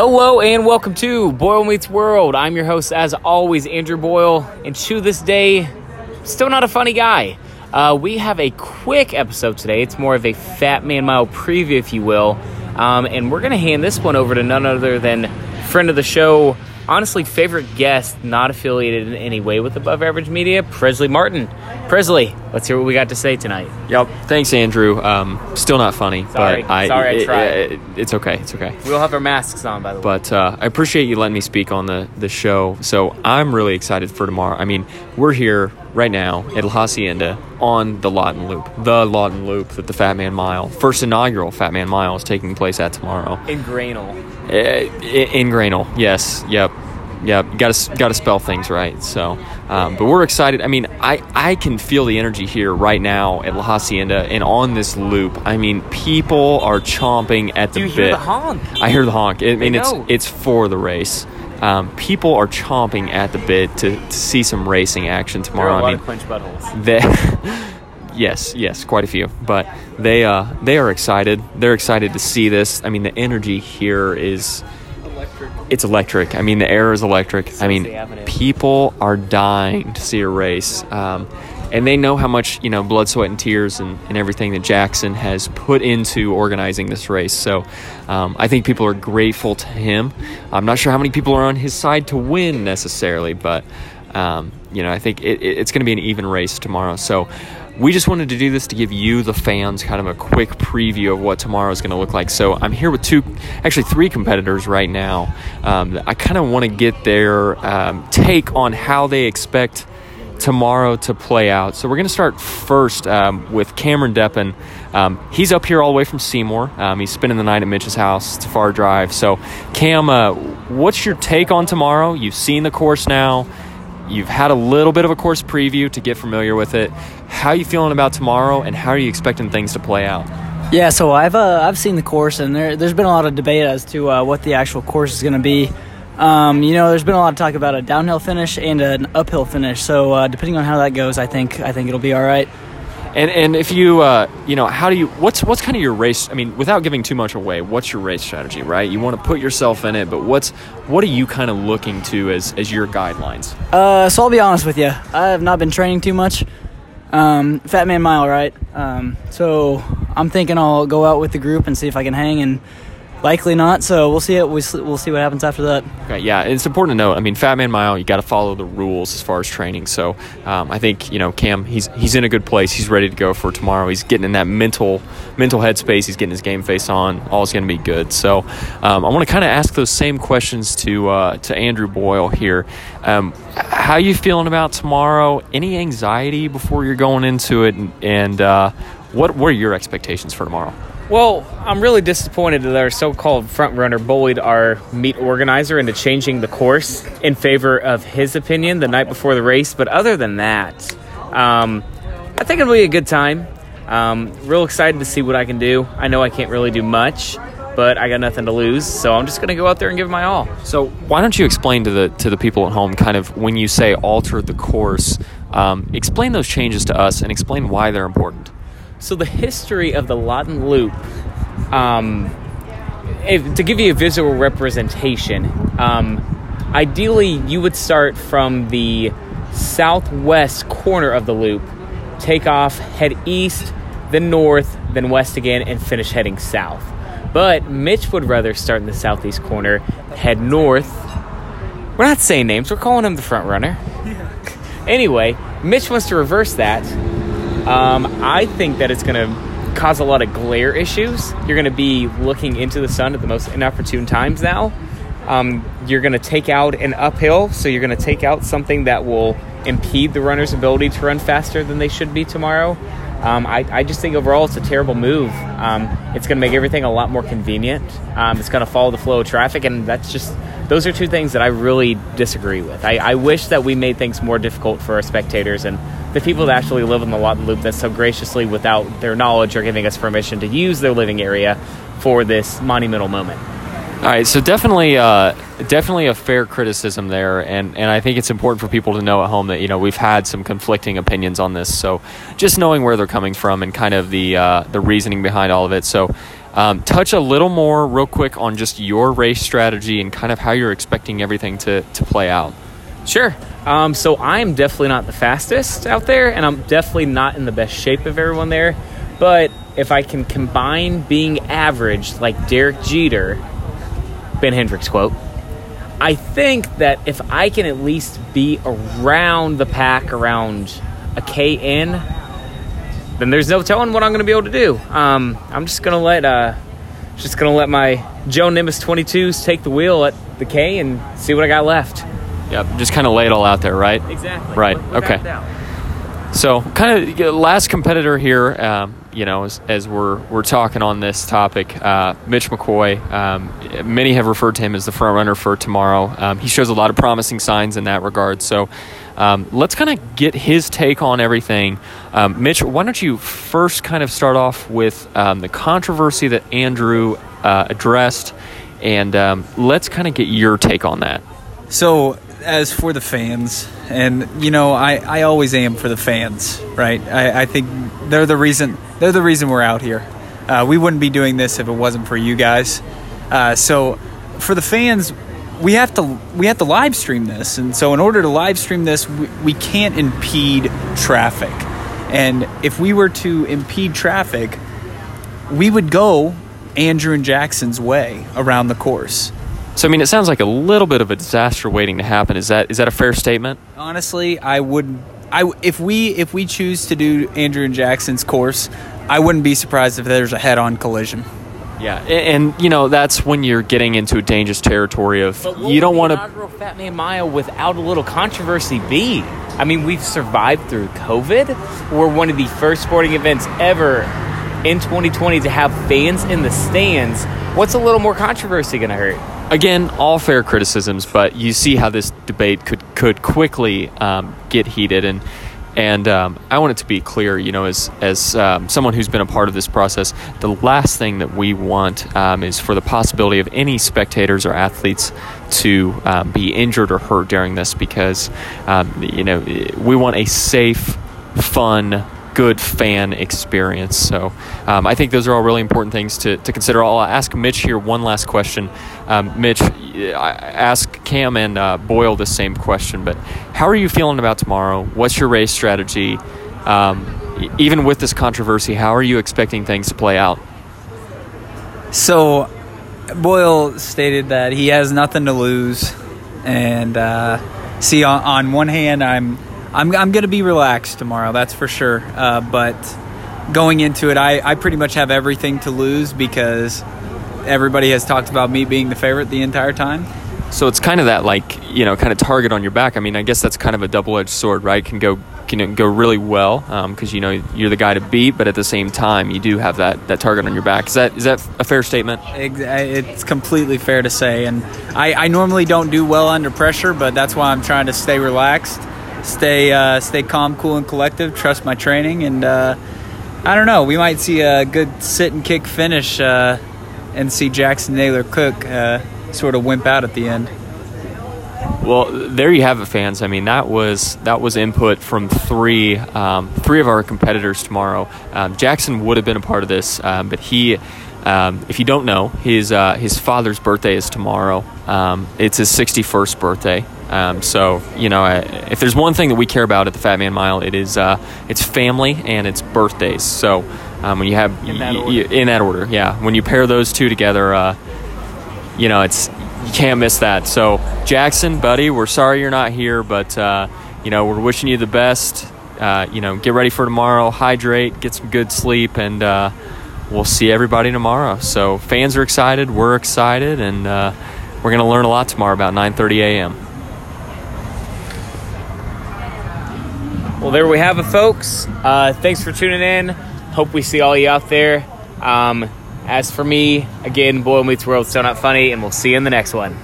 Hello and welcome to Boyle Meets World. I'm your host, as always, Andrew Boyle, and to this day, still not a funny guy. Uh, we have a quick episode today. It's more of a Fat Man Mile preview, if you will, um, and we're going to hand this one over to none other than friend of the show, honestly, favorite guest, not affiliated in any way with Above Average Media, Presley Martin. Presley, let's hear what we got to say tonight. Yep. Thanks, Andrew. Um, still not funny, Sorry. but I, Sorry, I it- tried. it- it's okay. It's okay. We all have our masks on, by the way. But uh, I appreciate you letting me speak on the, the show. So I'm really excited for tomorrow. I mean, we're here right now at La Hacienda on the Lawton Loop, the Lawton Loop that the Fat Man Mile, first inaugural Fat Man Mile, is taking place at tomorrow. In Grinnell. Uh, in Grinnell, yes, yep, yep. Got to got to spell things right. So, um, but we're excited. I mean, I I can feel the energy here right now at La Hacienda and on this loop. I mean, people are chomping at the you bit. hear the honk? I hear the honk. I mean, it's it's for the race. Um, people are chomping at the bit to, to see some racing action There tomorrow. are a lot I mean, of quench buttholes. they yes yes quite a few. But they uh they are excited. They're excited to see this. I mean the energy here is electric. it's electric. I mean the air is electric. I mean people are dying to see a race. Um, and they know how much you know blood sweat and tears and, and everything that jackson has put into organizing this race so um, i think people are grateful to him i'm not sure how many people are on his side to win necessarily but um, you know i think it, it- it's going to be an even race tomorrow so we just wanted to do this to give you, the fans, kind of a quick preview of what tomorrow is going to look like. So I'm here with two, actually three competitors right now. Um, I kind of want to get their um, take on how they expect tomorrow to play out. So we're going to start first um, with Cameron Deppen. Um, he's up here all the way from Seymour. Um, he's spending the night at Mitch's house. It's a far drive. So, Cam, uh, what's your take on tomorrow? You've seen the course now. You've had a little bit of a course preview to get familiar with it. How are you feeling about tomorrow, and how are you expecting things to play out? Yeah, so I've uh, I've seen the course, and there, there's been a lot of debate as to uh, what the actual course is going to be. Um, you know, there's been a lot of talk about a downhill finish and an uphill finish. So uh, depending on how that goes, I think I think it'll be all right. And and if you uh, you know how do you what's what's kind of your race? I mean, without giving too much away, what's your race strategy? Right, you want to put yourself in it, but what's what are you kind of looking to as as your guidelines? Uh, so I'll be honest with you, I have not been training too much. Um, Fat Man Mile, right? Um, so I'm thinking I'll go out with the group and see if I can hang, and likely not. So we'll see it. We'll see- what happens after that. Okay, yeah, it's important to note. I mean, Fat Man Mile, you got to follow the rules as far as training. So, um, I think you know Cam, he's he's in a good place. He's ready to go for tomorrow. He's getting in that mental mental headspace. He's getting his game face on. All's going to be good. So, um, I want to kind of ask those same questions to uh, to Andrew Boyle here. Um, how you feeling about tomorrow? Any anxiety before you're going into it? And, and uh, what what are your expectations for tomorrow? Well, I'm really disappointed that our so-called front runner bullied our meet organizer into changing the course in favor of his opinion the night before the race. But other than that, um, I think it'll be a good time. Um, real excited to see what I can do. I know I can't really do much, but I got nothing to lose, so I'm just going to go out there and give my all. So why don't you explain to the to the people at home, kind of when you say alter the course, um, explain those changes to us and explain why they're important. So the history of the Lawton Loop, um, if, to give you a visual representation, um, ideally you would start from the southwest corner of the loop, take off, head east, then north, then west again, and finish heading south. But Mitch would rather start in the southeast corner, head north. We're not saying names, we're calling him the front runner. Anyway, Mitch wants to reverse that. Um, I think that it's going to cause a lot of glare issues. You're going to be looking into the sun at the most inopportune times now. Um, you're going to take out an uphill, so you're going to take out something that will impede the runner's ability to run faster than they should be tomorrow. Um, I, I just think overall it's a terrible move. Um, it's going to make everything a lot more convenient. Um, it's going to follow the flow of traffic, and that's just those are two things that I really disagree with. I, I wish that we made things more difficult for our spectators and the people that actually live in the Lawton Loop that so graciously, without their knowledge, are giving us permission to use their living area for this monumental moment. All right, so definitely, uh, definitely a fair criticism there, and, and I think it's important for people to know at home that you know we've had some conflicting opinions on this. So just knowing where they're coming from and kind of the uh, the reasoning behind all of it. So um, touch a little more, real quick, on just your race strategy and kind of how you're expecting everything to, to play out. Sure. Um, so I'm definitely not the fastest out there, and I'm definitely not in the best shape of everyone there. But if I can combine being average like Derek Jeter, Ben Hendricks quote, I think that if I can at least be around the pack, around a KN, then there's no telling what I'm going to be able to do. Um, I'm just going to let uh, just going to let my Gel-Nimbus 22s take the wheel at the K and see what I got left. Yep, just kind of lay it all out there, right? Exactly. Right. Without okay. So, kind of last competitor here. Um, you know, as, as, we're we're talking on this topic, uh, Mitch McCoy. Um, many have referred to him as the front runner for tomorrow. Um, he shows a lot of promising signs in that regard. So, um, let's kind of get his take on everything. Um, Mitch, why don't you first kind of start off with um, the controversy that Andrew uh, addressed, and let's kind of get your take on that. So, as for the fans, and you know, I, I always am for the fans, right? I, I think they're the reason they're the reason we're out here. Uh, we wouldn't be doing this if it wasn't for you guys. Uh, so, for the fans, we have to we have to live stream this, and so in order to live stream this, we, we can't impede traffic. And if we were to impede traffic, we would go Andrew and Jackson's way around the course. So I mean, it sounds like a little bit of a disaster waiting to happen. Is that is that a fair statement? Honestly, I would. I if we if we choose to do Andrew and Jackson's course, I wouldn't be surprised if there's a head-on collision. Yeah, and, and you know that's when you're getting into a dangerous territory of you don't want to. Inaugural Fat Man Mile without a little controversy be? I mean, we've survived through COVID. We're one of the first sporting events ever in 2020 to have fans in the stands. What's a little more controversy going to hurt? Again, all fair criticisms, but you see how this debate could could quickly um, get heated, and and um, I want it to be clear, you know, as as um, someone who's been a part of this process, the last thing that we want um, is for the possibility of any spectators or athletes to um, be injured or hurt during this, because um, you know we want a safe, fun good fan experience. So um, I think those are all really important things to, to consider. I'll ask Mitch here one last question. Um, Mitch, I ask Cam and uh, Boyle the same question, but how are you feeling about tomorrow? What's your race strategy? Um, even with this controversy, how are you expecting things to play out? So, Boyle stated that he has nothing to lose, and uh, see, on, on one hand, I'm I'm, I'm going to be relaxed tomorrow, that's for sure. Uh, but going into it, I, I pretty much have everything to lose because everybody has talked about me being the favorite the entire time. So it's kind of that like you know kind of target on your back. I mean, I guess that's kind of a double edged sword, right? Can go can go really well because um, you know you're the guy to beat, but at the same time you do have that that target on your back. Is that is that a fair statement? It's completely fair to say, and I, I normally don't do well under pressure, but that's why I'm trying to stay relaxed stay uh, stay calm, cool, and collective. Trust my training, and uh, I don't know. We might see a good sit and kick finish, uh, and see Jackson Naylor Cook uh, sort of wimp out at the end. Well, there you have it, fans. I mean, that was that was input from three um, three of our competitors tomorrow. Um, Jackson would have been a part of this, um, but he. Um, if you don't know, his uh, his father's birthday is tomorrow. Um, it's his 61st birthday, um, so you know, if there's one thing that we care about at the Fat Man Mile, it is uh, it's family and it's birthdays. So um, when you have in that, y- y- in that, order, yeah, when you pair those two together, uh, you know, it's you can't miss that. So Jackson, buddy, we're sorry you're not here, but uh, you know, we're wishing you the best. Uh, you know, get ready for tomorrow. Hydrate, get some good sleep, and uh, we'll see everybody tomorrow. So fans are excited, we're excited, and uh, we're going to learn a lot tomorrow about 9:30 a.m. Well, there we have it, folks. Uh, thanks for tuning in. Hope we see all you out there. Um, as for me, again, Boyle Meets World, still not funny, and we'll see you in the next one.